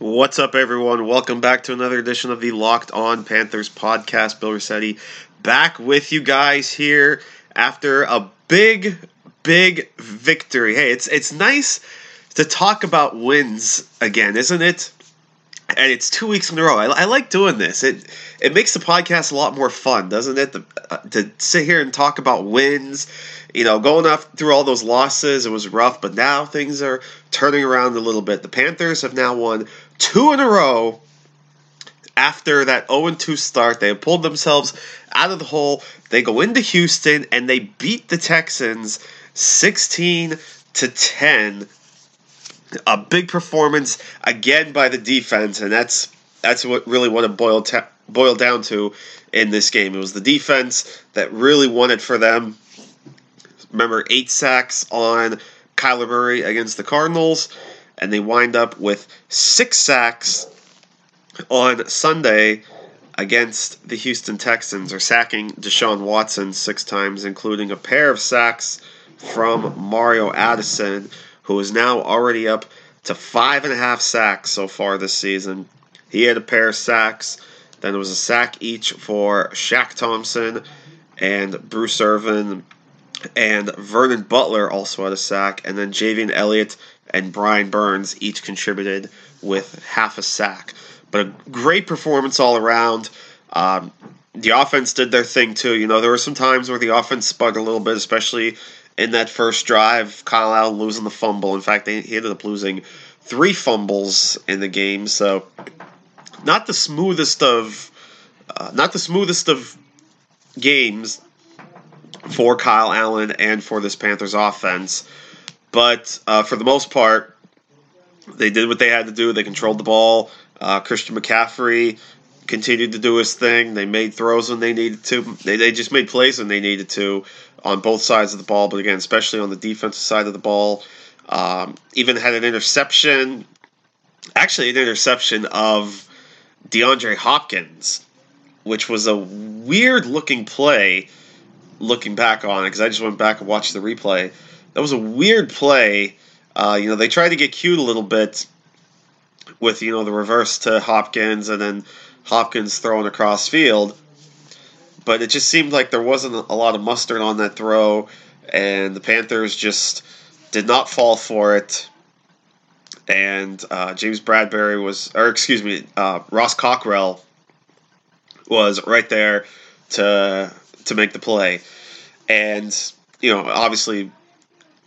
What's up, everyone? Welcome back to another edition of the Locked On Panthers podcast. Bill Rossetti back with you guys here after a big, big victory. Hey, it's it's nice to talk about wins again, isn't it? And it's two weeks in a row. I, I like doing this. It it makes the podcast a lot more fun, doesn't it? To, uh, to sit here and talk about wins. You know, going off through all those losses, it was rough, but now things are turning around a little bit. The Panthers have now won two in a row after that 0 2 start. They have pulled themselves out of the hole. They go into Houston and they beat the Texans 16 to 10. A big performance again by the defense, and that's that's what really what it boiled ta- boiled down to in this game. It was the defense that really won it for them. Remember, eight sacks on Kyler Murray against the Cardinals and they wind up with six sacks on Sunday against the Houston Texans, or sacking Deshaun Watson six times, including a pair of sacks from Mario Addison, who is now already up to five and a half sacks so far this season. He had a pair of sacks. Then it was a sack each for Shaq Thompson and Bruce Irvin. And Vernon Butler also had a sack. And then Javien Elliott and Brian Burns each contributed with half a sack. But a great performance all around. Um, the offense did their thing too. You know, there were some times where the offense sputtered a little bit, especially in that first drive. Kyle Allen losing the fumble. In fact, they, he ended up losing three fumbles in the game. So, not the smoothest of, uh, not the smoothest of games for Kyle Allen and for this Panthers offense. But uh, for the most part, they did what they had to do. They controlled the ball. Uh, Christian McCaffrey continued to do his thing. They made throws when they needed to. They, they just made plays when they needed to on both sides of the ball. But again, especially on the defensive side of the ball, um, even had an interception. Actually, an interception of DeAndre Hopkins, which was a weird looking play. Looking back on it, because I just went back and watched the replay that was a weird play. Uh, you know, they tried to get cute a little bit with you know the reverse to Hopkins and then Hopkins throwing across field, but it just seemed like there wasn't a lot of mustard on that throw, and the Panthers just did not fall for it. And uh, James Bradberry was, or excuse me, uh, Ross Cockrell was right there to to make the play, and you know obviously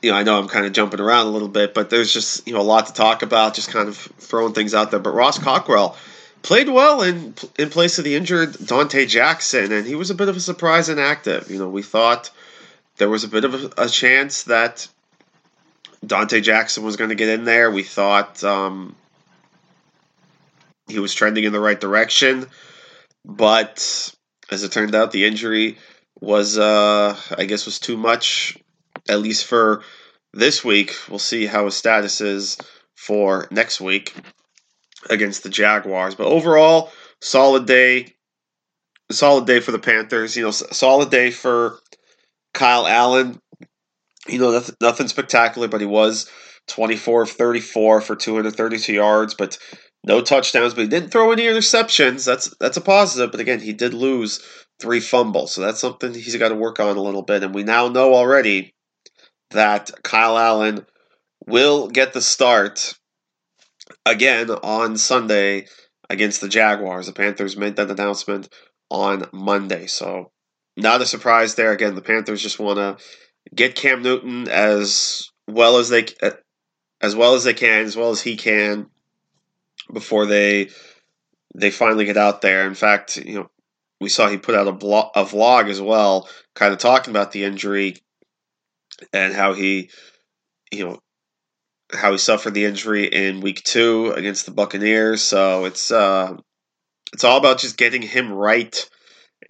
you know, I know I'm kind of jumping around a little bit, but there's just you know a lot to talk about. Just kind of throwing things out there. But Ross Cockrell played well in in place of the injured Donte Jackson, and he was a bit of a surprise inactive. You know, we thought there was a bit of a, a chance that Donte Jackson was going to get in there. We thought um, he was trending in the right direction, but as it turned out, the injury was, uh, I guess, was too much at least for this week. We'll see how his status is for next week against the Jaguars. But overall, solid day. Solid day for the Panthers. You know, solid day for Kyle Allen. You know, nothing, nothing spectacular, but he was 24 of 34 for 232 yards, but no touchdowns. But he didn't throw any interceptions. That's that's a positive. But again, he did lose three fumbles, so that's something he's got to work on a little bit. And we now know already that Kyle Allen will get the start again on Sunday against the Jaguars. The Panthers made that announcement on Monday. So, not a surprise there. Again, the Panthers just want to get Cam Newton as well as they as well as they can, as well as he can before they they finally get out there. In fact, you know, we saw he put out a, blog, a vlog as well, kind of talking about the injury and how he, you know, how he suffered the injury in week two against the Buccaneers. So it's uh, it's all about just getting him right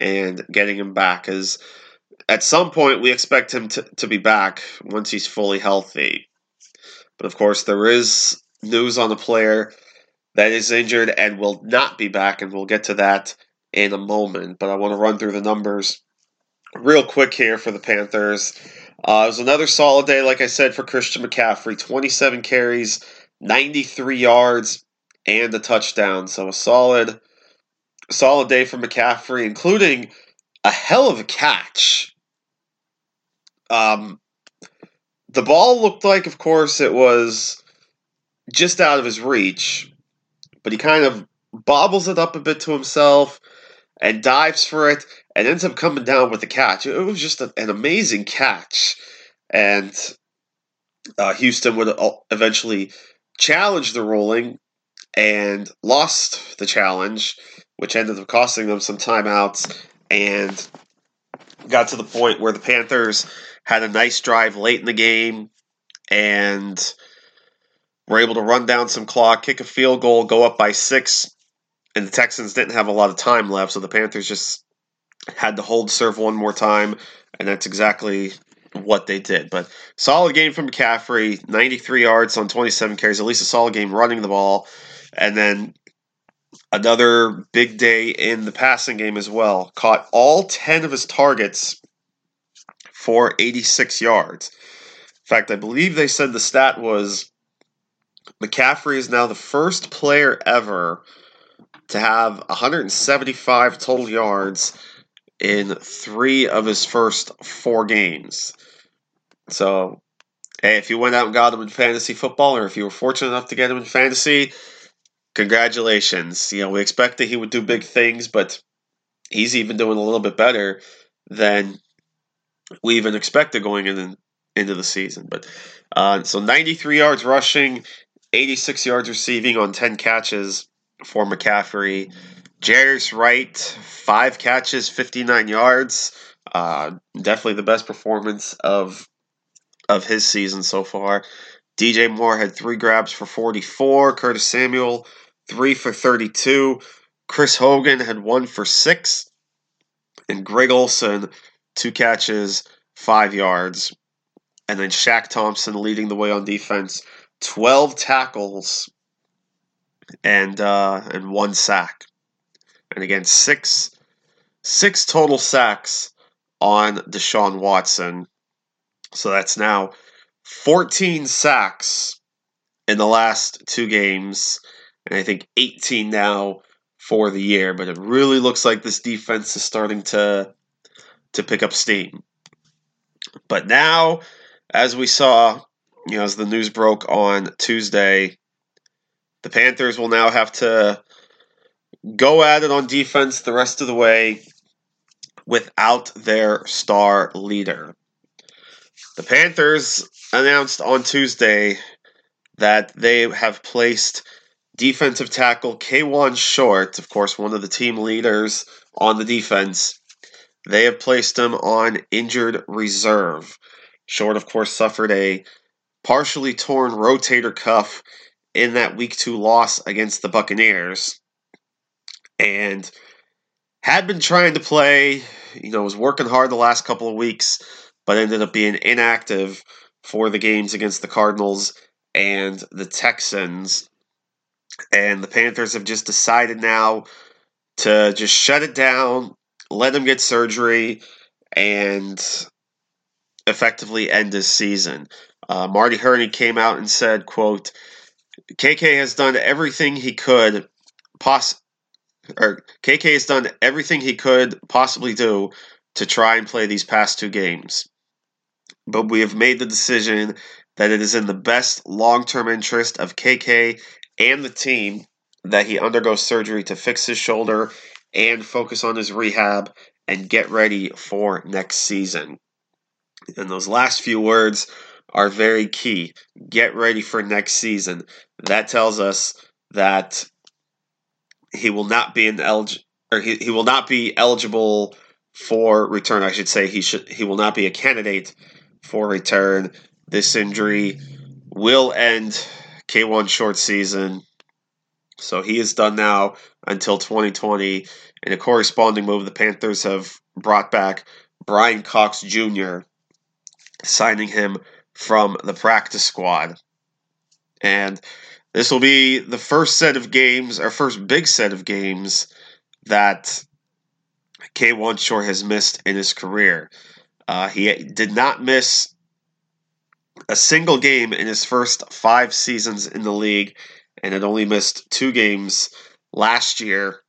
and getting him back. Because at some point, we expect him to, to be back once he's fully healthy. But of course, there is news on the player that is injured and will not be back, and we'll get to that in a moment. But I want to run through the numbers real quick here for the Panthers. Uh, it was another solid day, like I said, for Christian McCaffrey 27 carries, 93 yards, and a touchdown. So a solid, solid day for McCaffrey, including a hell of a catch. Um, the ball looked like, of course, it was just out of his reach, but he kind of bobbles it up a bit to himself and dives for it and ends up coming down with the catch. It was just a, an amazing catch. And uh, Houston would eventually challenge the ruling and lost the challenge, which ended up costing them some timeouts and got to the point where the Panthers had a nice drive late in the game and were able to run down some clock, kick a field goal, go up by six, and the Texans didn't have a lot of time left, so the Panthers just had to hold serve one more time, and that's exactly what they did. But solid game from McCaffrey, 93 yards on 27 carries, at least a solid game running the ball. And then another big day in the passing game as well. Caught all 10 of his targets for 86 yards. In fact, I believe they said the stat was McCaffrey is now the first player ever to have 175 total yards in three of his first four games. So, hey, if you went out and got him in fantasy football, or if you were fortunate enough to get him in fantasy, congratulations. You know, we expected he would do big things, but he's even doing a little bit better than we even expected going in, into the season. But uh, so 93 yards rushing, 86 yards receiving on 10 catches for McCaffrey. Jarius Wright, five catches, 59 yards. Uh, definitely the best performance of of his season so far. DJ Moore had three grabs for 44. Curtis Samuel, three for 32. Chris Hogan had one for six. And Greg Olsen, two catches, five yards. And then Shaq Thompson leading the way on defense, 12 tackles and uh, and one sack and again six six total sacks on Deshaun Watson. So that's now 14 sacks in the last two games, and I think 18 now for the year. But it really looks like this defense is starting to to pick up steam. But now, as we saw, you know, as the news broke on Tuesday, the Panthers will now have to go at it on defense the rest of the way without their star leader. The Panthers announced on Tuesday that they have placed defensive tackle Kawann Short, of course, one of the team leaders on the defense. They have placed him on injured reserve. Short, of course, suffered a partially torn rotator cuff in that week two loss against the Buccaneers and had been trying to play, you know, was working hard the last couple of weeks, but ended up being inactive for the games against the Cardinals and the Texans. And the Panthers have just decided now to just shut it down, let him get surgery, and effectively end his season. Uh, Marty Hurney came out and said, quote, KK has done everything he could poss- or KK has done everything he could possibly do to try and play these past two games. But we have made the decision that it is in the best long term interest of KK and the team that he undergo surgery to fix his shoulder and focus on his rehab and get ready for next season. And those last few words are very key. Get ready for next season. That tells us that he will not be an elig- or he, he will not be eligible for return. I should say he should he will not be a candidate for return. This injury will end Kawann short season So he is done now until 2020. In a corresponding move, the Panthers have brought back Brian Cox Jr., signing him from the practice squad. And this will be the first set of games, our first big set of games that Kawann Short has missed in his career. Uh, he did not miss a single game in his first five seasons in the league and had only missed two games last year.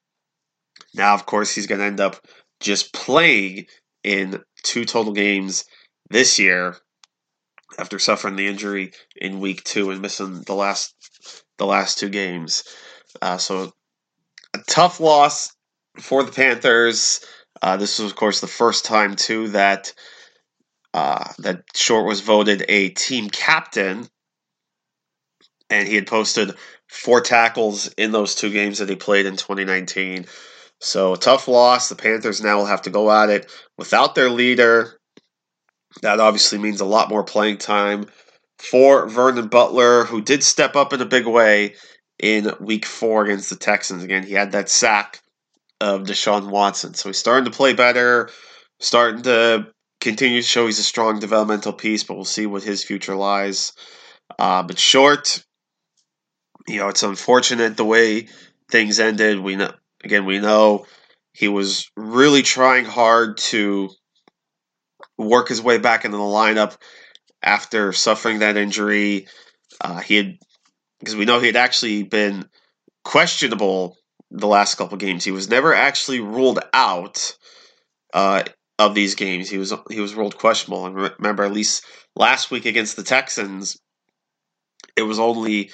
Now, of course, he's going to end up just playing in two total games this year after suffering the injury in week two and missing the last the last two games. Uh, so a tough loss for the Panthers. Uh, this was, of course, the first time too that uh, that Short was voted a team captain, and he had posted four tackles in those two games that he played in 2019. So tough loss. The Panthers now will have to go at it without their leader. That obviously means a lot more playing time for Vernon Butler, who did step up in a big way in week four against the Texans. Again, he had that sack of Deshaun Watson. So he's starting to play better, starting to continue to show he's a strong developmental piece, but we'll see what his future lies. Uh, but short, you know, it's unfortunate the way things ended. We know again, we know he was really trying hard to work his way back into the lineup after suffering that injury. Uh, he had because we know he had actually been questionable the last couple games. He was never actually ruled out uh, of these games. He was he was ruled questionable. And remember, at least last week against the Texans, it was only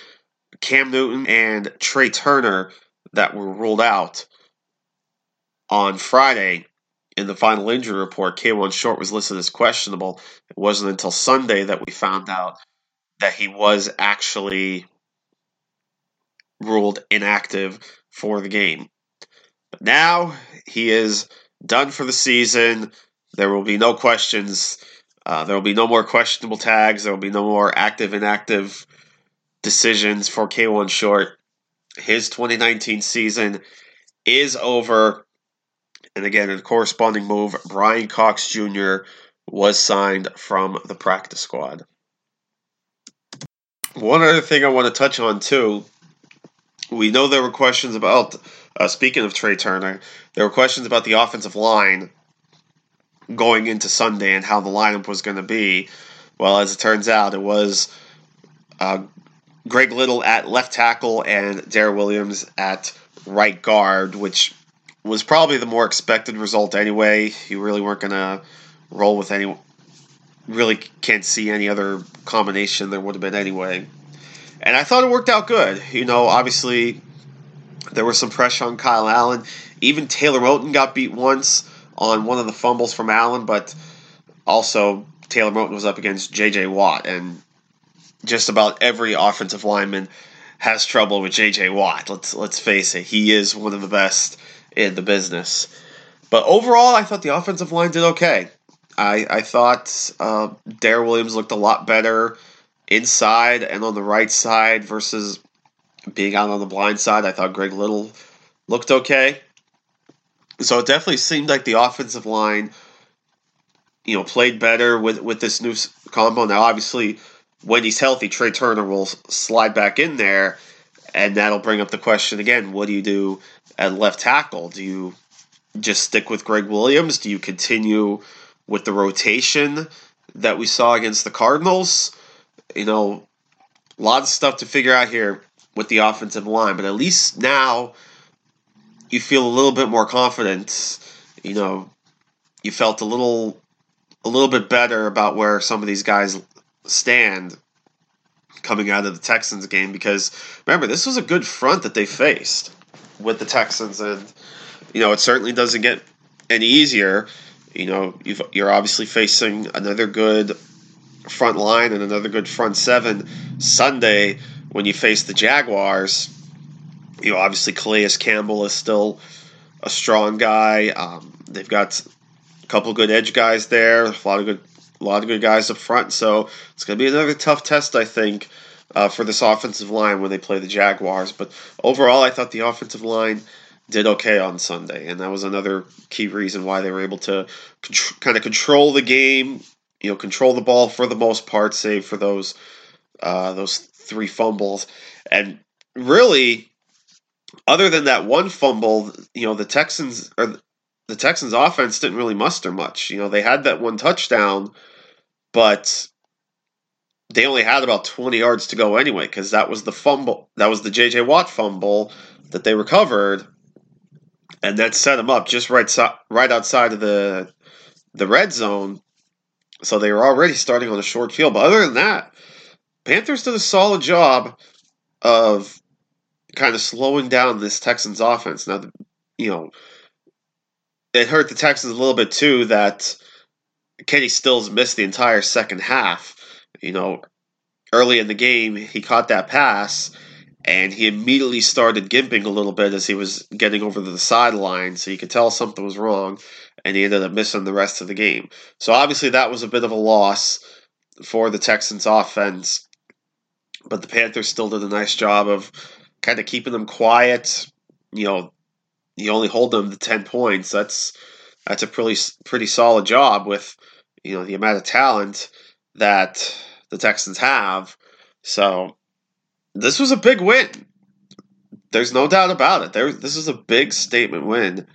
Cam Newton and Trai Turner that were ruled out. On Friday, in the final injury report, Kawann Short was listed as questionable. It wasn't until Sunday that we found out that he was actually ruled inactive for the game. But now he is done for the season. There will be no questions. Uh, there will be no more questionable tags. There will be no more active inactive decisions for Kawann Short. His 2019 season is over. And again, in a corresponding move, Brian Cox Jr. was signed from the practice squad. One other thing I want to touch on too we know there were questions about, uh, speaking of Trai Turner, there were questions about the offensive line going into Sunday and how the lineup was going to be. Well, as it turns out, it was uh, Greg Little at left tackle and Daryl Williams at right guard, which was probably the more expected result anyway. You really weren't going to roll with any. Really can't see any other combination there would have been anyway and I thought it worked out good. You know, obviously there was some pressure on Kyle Allen. Even Taylor Moton got beat once on one of the fumbles from Allen, but also Taylor Moton was up against J.J. Watt, and just about every offensive lineman has trouble with J.J. Watt. Let's let's face it, he is one of the best in the business. But overall, I thought the offensive line did okay. I I thought uh, Daryl Williams looked a lot better inside and on the right side versus being out on the blind side. I thought Greg Little looked okay. So it definitely seemed like the offensive line, you know, played better with with this new combo. Now, obviously, when he's healthy, Trai Turner will slide back in there, and that'll bring up the question again: What do you do at left tackle? Do you just stick with Greg Williams? Do you continue with the rotation that we saw against the Cardinals? you know, a lot of stuff to figure out here with the offensive line, but at least now you feel a little bit more confident. You know, you felt a little a little bit better about where some of these guys stand coming out of the Texans game because remember this was a good front that they faced with the Texans and you know it certainly doesn't get any easier. You know you are obviously facing another good front line and another good front seven Sunday when you face the Jaguars. You know, obviously Calais Campbell is still a strong guy. Um, they've got a couple good edge guys there, a lot of good, a lot of good guys up front. So it's going to be another tough test, I think, uh, for this offensive line when they play the Jaguars. But overall, I thought the offensive line did okay on Sunday, and that was another key reason why they were able to kind of control the game. You know, control the ball for the most part, save for those uh, those three fumbles, and really, other than that one fumble, you know, the Texans or the Texans offense didn't really muster much. You know, they had that one touchdown, but they only had about 20 yards to go anyway because that was the fumble that was the JJ Watt fumble that they recovered and that set them up just right so, right outside of the the red zone. So they were already starting on a short field. But other than that Panthers did a solid job of kind of slowing down this Texans offense. Now you know it hurt the Texans a little bit too that Kenny Stills missed the entire second half. You know, early in the game, he caught that pass and he immediately started gimping a little bit as he was getting over to the sideline. So you could tell something was wrong and he ended up missing the rest of the game. So obviously, that was a bit of a loss for the Texans offense. But the Panthers still did a nice job of kind of keeping them quiet. You know, you only hold them to 10 points. That's that's a pretty pretty solid job with you know the amount of talent that the Texans have. So this was a big win. There's no doubt about it. There, this is a big statement win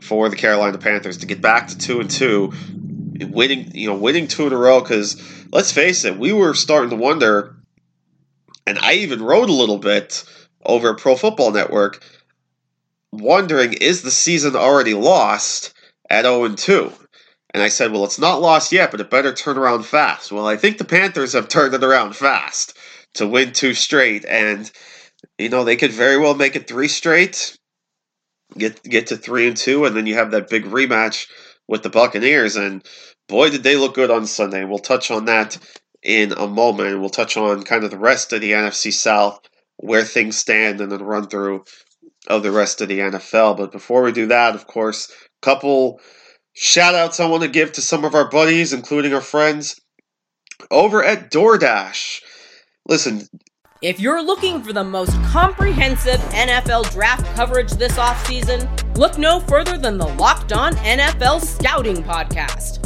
for the Carolina Panthers to get back to two and two, winning you know winning two in a row. Because let's face it, we were starting to wonder, and I even wrote a little bit over Pro Football Network, wondering is the season already lost at 0 and 2? And I said, well, it's not lost yet, but it better turn around fast. Well, I think the Panthers have turned it around fast to win two straight, and you know they could very well make it three straight, get get to three and two, and then you have that big rematch with the Buccaneers. And boy, did they look good on Sunday. We'll touch on that in a moment. We'll touch on kind of the rest of the NFC South, where things stand, and then run through of the rest of the NFL. But before we do that, of course, a couple Shout outs I want to give to some of our buddies, including our friends over at DoorDash. Listen, if you're looking for the most comprehensive NFL draft coverage this offseason, look no further than the Locked On NFL Scouting Podcast.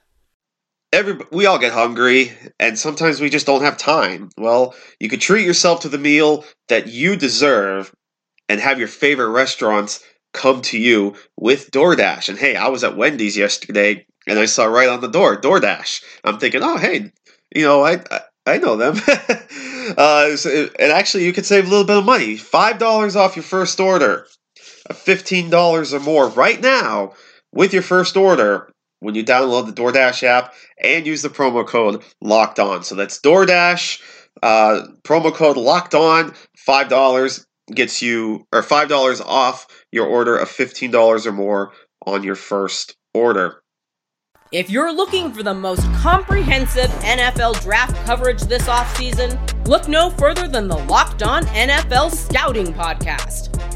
Every, we all get hungry, and sometimes we just don't have time. Well, you could treat yourself to the meal that you deserve and have your favorite restaurants come to you with DoorDash. And hey, I was at Wendy's yesterday and I saw right on the door DoorDash. I'm thinking, oh hey, you know I I, I know them. uh, and actually, you could save a little bit of money. Five dollars off your first order, fifteen dollars or more right now with your first order when you download the DoorDash app and use the promo code Locked On. So that's DoorDash uh, promo code Locked On. Five dollars gets you or five dollars off your order of fifteen dollars or more on your first order. If you're looking for the most comprehensive NFL draft coverage this offseason, look no further than the Locked On NFL Scouting Podcast.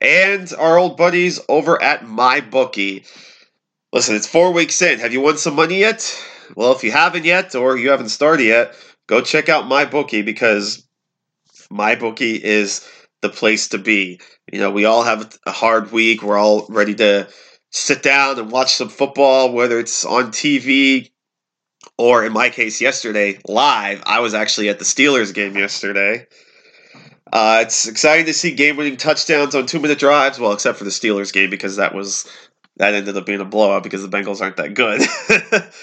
And our old buddies over at MyBookie. Listen, it's four weeks in. Have you won some money yet? Well, if you haven't yet or you haven't started yet, go check out MyBookie because MyBookie is the place to be. You know, we all have a hard week. We're all ready to sit down and watch some football, whether it's on TV or, in my case, yesterday, live. I was actually at the Steelers game yesterday. Uh, it's exciting to see game-winning touchdowns on two-minute drives. Well, except for the Steelers game because that was that ended up being a blowout because the Bengals aren't that good.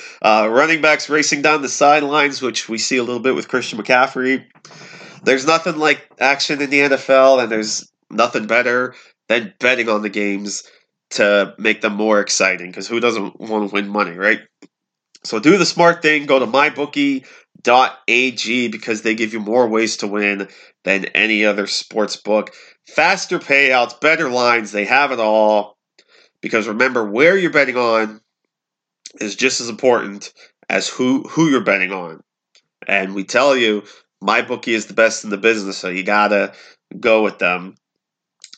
uh, running backs racing down the sidelines, which we see a little bit with Christian McCaffrey. There's nothing like action in the NFL, and there's nothing better than betting on the games to make them more exciting because who doesn't want to win money, right? So do the smart thing, go to mybookie.ag because they give you more ways to win than any other sports book. Faster payouts, better lines, they have it all. Because remember, where you're betting on is just as important as who who you're betting on. And we tell you, my bookie is the best in the business, so you gotta go with them.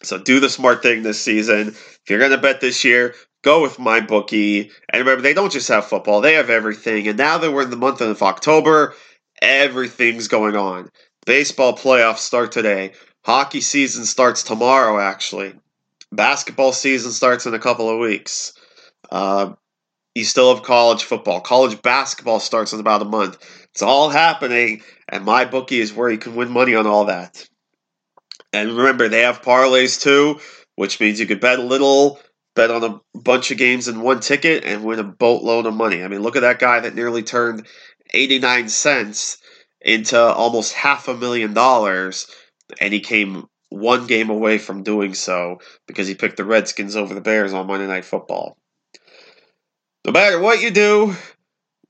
So do the smart thing this season. If you're gonna bet this year, go with my bookie. And remember, they don't just have football; they have everything. And now that we're in the month of October, everything's going on. Baseball playoffs start today. Hockey season starts tomorrow, actually. Basketball season starts in a couple of weeks. Uh, you still have college football. College basketball starts in about a month. It's all happening, and my bookie is where you can win money on all that. And remember, they have parlays too, which means you could bet a little, bet on a bunch of games in one ticket, and win a boatload of money. I mean, look at that guy that nearly turned 89 cents into almost half a million dollars, and he came one game away from doing so because he picked the Redskins over the Bears on Monday Night Football. No matter what you do,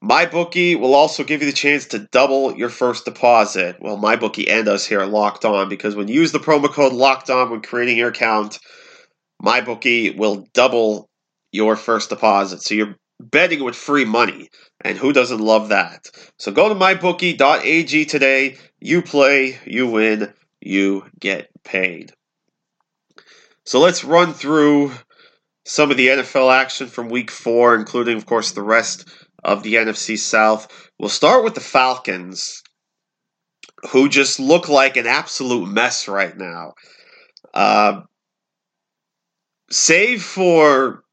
MyBookie will also give you the chance to double your first deposit. Well, MyBookie and us here are locked on because when you use the promo code locked on when creating your account, MyBookie will double your first deposit. So you're betting with free money. And who doesn't love that? So go to mybookie.ag today. You play, you win, you get paid. So let's run through some of the NFL action from week four, including, of course, the rest of the NFC South. We'll start with the Falcons, who just look like an absolute mess right now. Uh, save for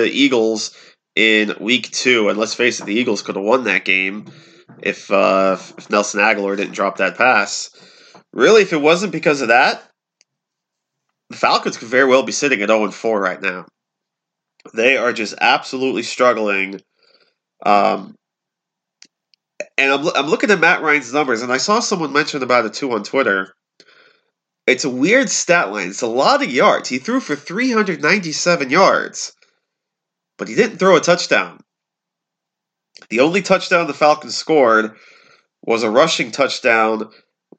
the Eagles in week two, and let's face it, the Eagles could have won that game if uh, if Nelson Agholor didn't drop that pass. Really, if it wasn't because of that, the Falcons could very well be sitting at 0 4 right now. They are just absolutely struggling. Um, and I'm, I'm looking at Matt Ryan's numbers, and I saw someone mention about it too on Twitter. It's a weird stat line. It's a lot of yards. He threw for 397 yards, but he didn't throw a touchdown. The only touchdown the Falcons scored was a rushing touchdown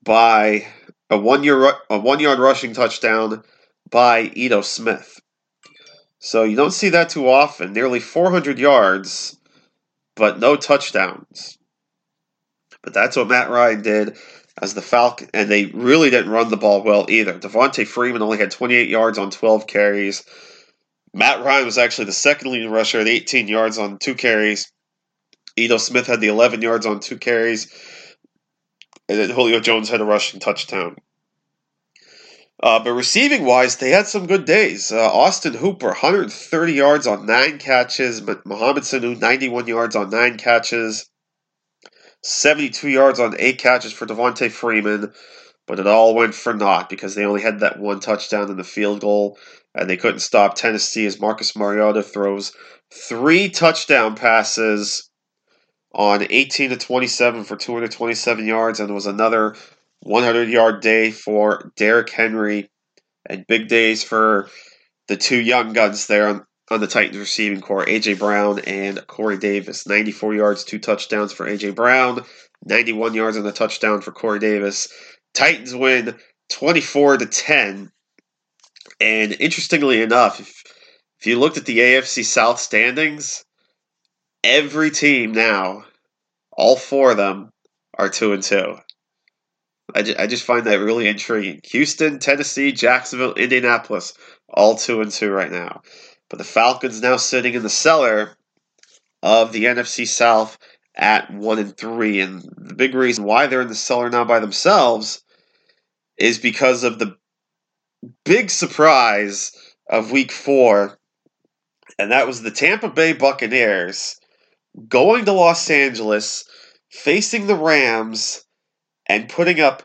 by a one year a one yard rushing touchdown by Ito Smith. So you don't see that too often. Nearly 400 yards, but no touchdowns. But that's what Matt Ryan did as the Falcon, and they really didn't run the ball well either. Devonta Freeman only had 28 yards on 12 carries. Matt Ryan was actually the second leading rusher at 18 yards on two carries. Ito Smith had the 11 yards on two carries. And then Julio Jones had a rushing touchdown. Uh, but receiving wise, they had some good days. Uh, Austin Hooper, 130 yards on nine catches. Mohamed Sanu, 91 yards on nine catches. 72 yards on eight catches for Devonta Freeman. But it all went for naught because they only had that one touchdown in the field goal. And they couldn't stop Tennessee as Marcus Mariota throws three touchdown passes on 18 to 27 for 227 yards. And it was another 100 yard day for Derrick Henry, and big days for the two young guns there on, on the Titans receiving corps, A.J. Brown and Corey Davis. 94 yards, two touchdowns for A.J. Brown, 91 yards and a touchdown for Corey Davis. Titans win 24 to 10. And interestingly enough, if, if you looked at the AFC South standings, every team now, all four of them, are 2 and 2. I just, I just find that really intriguing. Houston, Tennessee, Jacksonville, Indianapolis, all two and two right now. But the Falcons now sitting in the cellar of the NFC South at one and three. And the big reason why they're in the cellar now by themselves is because of the big surprise of week four, and that was the Tampa Bay Buccaneers going to Los Angeles facing the Rams and putting up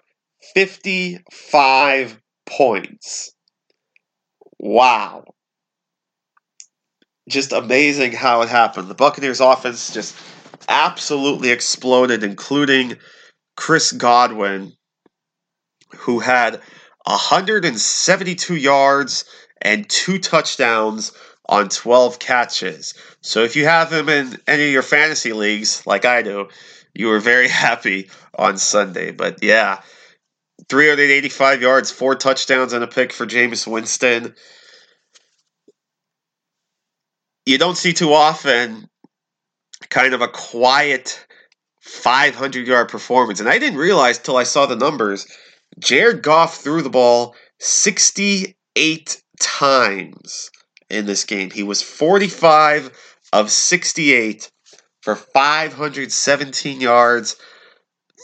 55 points. Wow. Just amazing how it happened. The Buccaneers offense just absolutely exploded, including Chris Godwin, who had 172 yards and two touchdowns on 12 catches. So if you have him in any of your fantasy leagues, like I do, you were very happy on Sunday. But yeah, 385 yards, four touchdowns, and a pick for Jameis Winston. You don't see too often kind of a quiet 500 yard performance. And I didn't realize till I saw the numbers. Jared Goff threw the ball 68 times in this game. He was 45 of 68 for 517 yards.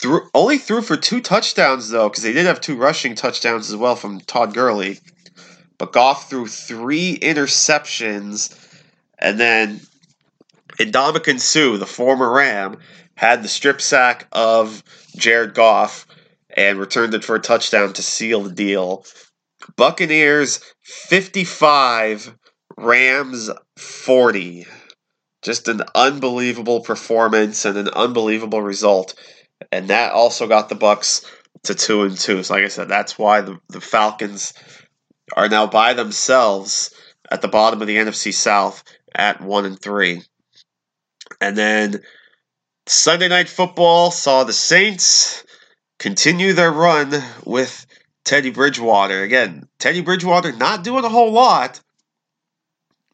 Threw, only threw for two touchdowns though, because they did have two rushing touchdowns as well from Todd Gurley. But Goff threw three interceptions, and then Ndamukong Suh, the former Ram, had the strip sack of Jared Goff and returned it for a touchdown to seal the deal. Buccaneers 55, Rams 40. Just an unbelievable performance and an unbelievable result. And that also got the Bucks to two and two. So like I said, that's why the, the Falcons are now by themselves at the bottom of the NFC South at one and three. And then Sunday night football saw the Saints continue their run with Teddy Bridgewater. Again, Teddy Bridgewater not doing a whole lot,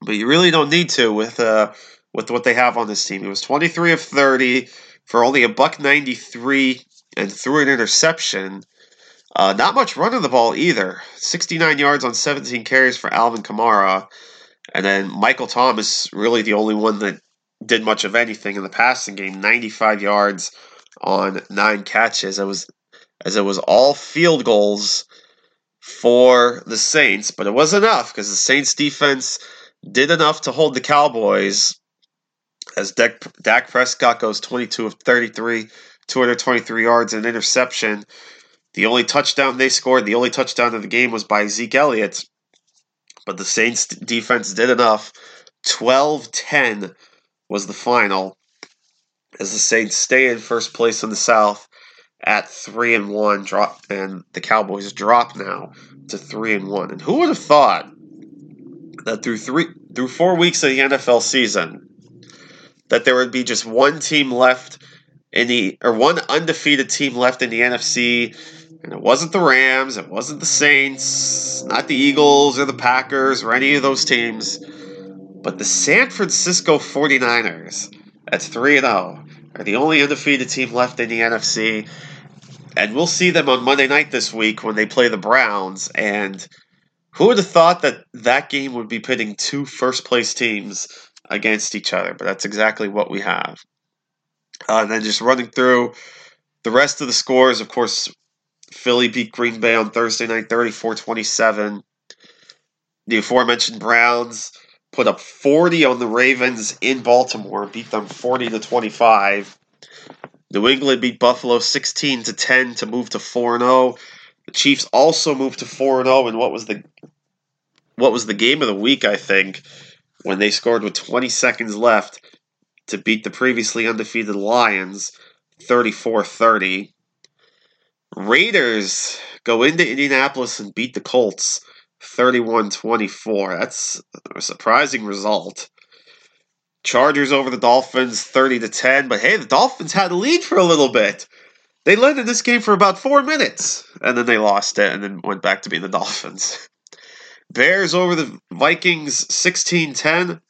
but you really don't need to with uh with what they have on this team. He was 23 of 30 for only a buck 93 and threw an interception. Uh, not much run running the ball either. 69 yards on 17 carries for Alvin Kamara. And then Michael Thomas, really the only one that did much of anything in the passing game. 95 yards on nine catches. It was as it was all field goals for the Saints, but it was enough because the Saints defense did enough to hold the Cowboys as Dak, Dak Prescott goes 22 of 33, 223 yards and interception. The only touchdown they scored, the only touchdown of the game was by Zeke Elliott. But the Saints defense did enough. 12 10 was the final as the Saints stay in first place in the South at three and one drop and the Cowboys drop now to three and one. And who would have thought that through three through four weeks of the NFL season that there would be just one team left in the or one undefeated team left in the NFC and it wasn't the Rams, it wasn't the Saints, not the Eagles or the Packers or any of those teams, but the San Francisco 49ers at 3 0 are the only undefeated team left in the NFC. And we'll see them on Monday night this week when they play the Browns. And who would have thought that that game would be pitting two first place teams against each other? But that's exactly what we have. Uh, and then just running through the rest of the scores, of course, Philly beat Green Bay on Thursday night 34 27. The aforementioned Browns put up 40 on the Ravens in Baltimore, beat them 40 to 25. New England beat Buffalo 16 to 10 to move to 4 0. The Chiefs also moved to 4 0 in what was the what was the game of the week, I think, when they scored with 20 seconds left to beat the previously undefeated Lions 34 30. Raiders go into Indianapolis and beat the Colts 31 24. That's a surprising result. Chargers over the Dolphins 30 to 10, but hey, the Dolphins had a lead for a little bit. They led in this game for about four minutes, and then they lost it and then went back to being the Dolphins. Bears over the Vikings 16 10.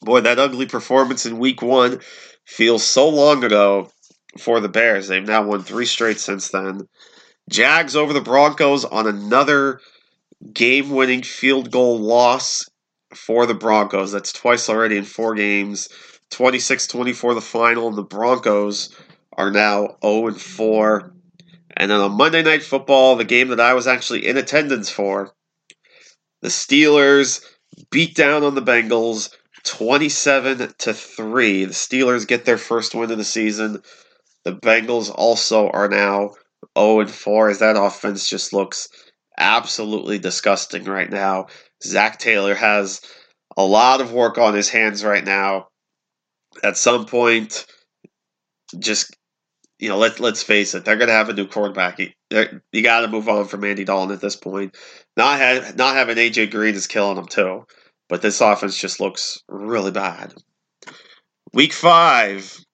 Boy, that ugly performance in week one feels so long ago for the Bears. They've now won three straight since then. Jags over the Broncos on another game winning field goal loss for the Broncos. That's twice already in four games. 26 24 the final, the Broncos are now 0 4. And then on Monday Night Football, the game that I was actually in attendance for, the Steelers beat down on the Bengals 27 to 3. The Steelers get their first win of the season. The Bengals also are now 0 and 4 as that offense just looks absolutely disgusting right now. Zac Taylor has a lot of work on his hands right now. At some point, just you know, let let's face it, they're going to have a new quarterback. You, you got to move on from Andy Dalton at this point. Not have, not having AJ Green is killing them too, but this offense just looks really bad. Week five,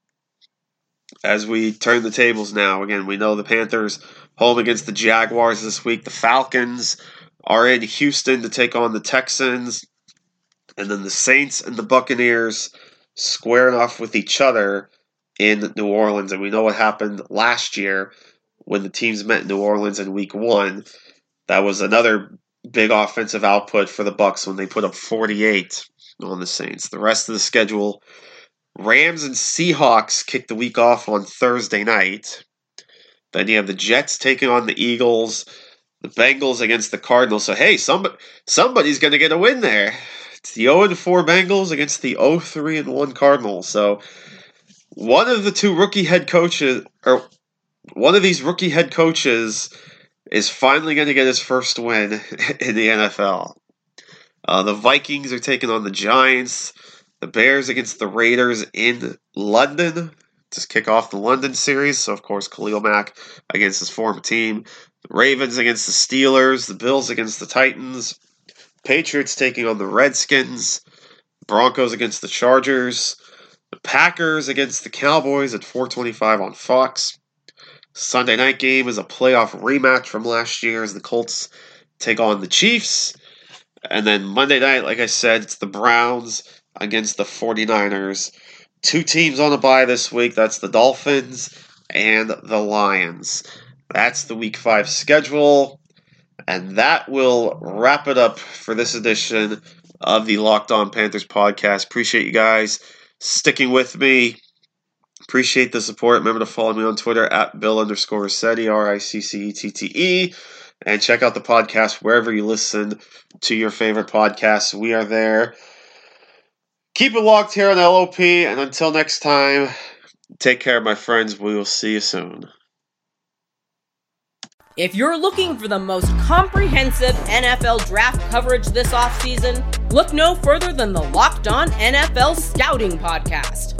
as we turn the tables now. Again, we know the Panthers home against the Jaguars this week. The Falcons are in Houston to take on the Texans, and then the Saints and the Buccaneers squaring off with each other in New Orleans. And we know what happened last year when the teams met in New Orleans in Week One. That was another big offensive output for the Bucs when they put up 48 on the Saints. The rest of the schedule Rams and Seahawks kick the week off on Thursday night. Then you have the Jets taking on the Eagles, the Bengals against the Cardinals. So hey, somebody somebody's going to get a win there. It's the 0 4 Bengals against the 0 3 1 Cardinals. So one of the two rookie head coaches or one of these rookie head coaches is finally going to get his first win in the NFL. Uh, the Vikings are taking on the Giants. The Bears against the Raiders in London to kick off the London series. So, of course, Khalil Mack against his former team. The Ravens against the Steelers. The Bills against the Titans. Patriots taking on the Redskins. Broncos against the Chargers. The Packers against the Cowboys at 425 on Fox. Sunday night game is a playoff rematch from last year as the Colts take on the Chiefs. And then Monday night, like I said, it's the Browns against the 49ers. Two teams on the bye this week. That's the Dolphins and the Lions. That's the week five schedule. And that will wrap it up for this edition of the Locked On Panthers podcast. Appreciate you guys sticking with me. Appreciate the support. Remember to follow me on Twitter at Bill underscore Riccette, R I C C E T T E. And check out the podcast wherever you listen to your favorite podcasts. We are there Keep it locked here on LOP, and until next time, take care, my friends. We will see you soon. If you're looking for the most comprehensive NFL draft coverage this offseason, look no further than the Locked On NFL Scouting Podcast.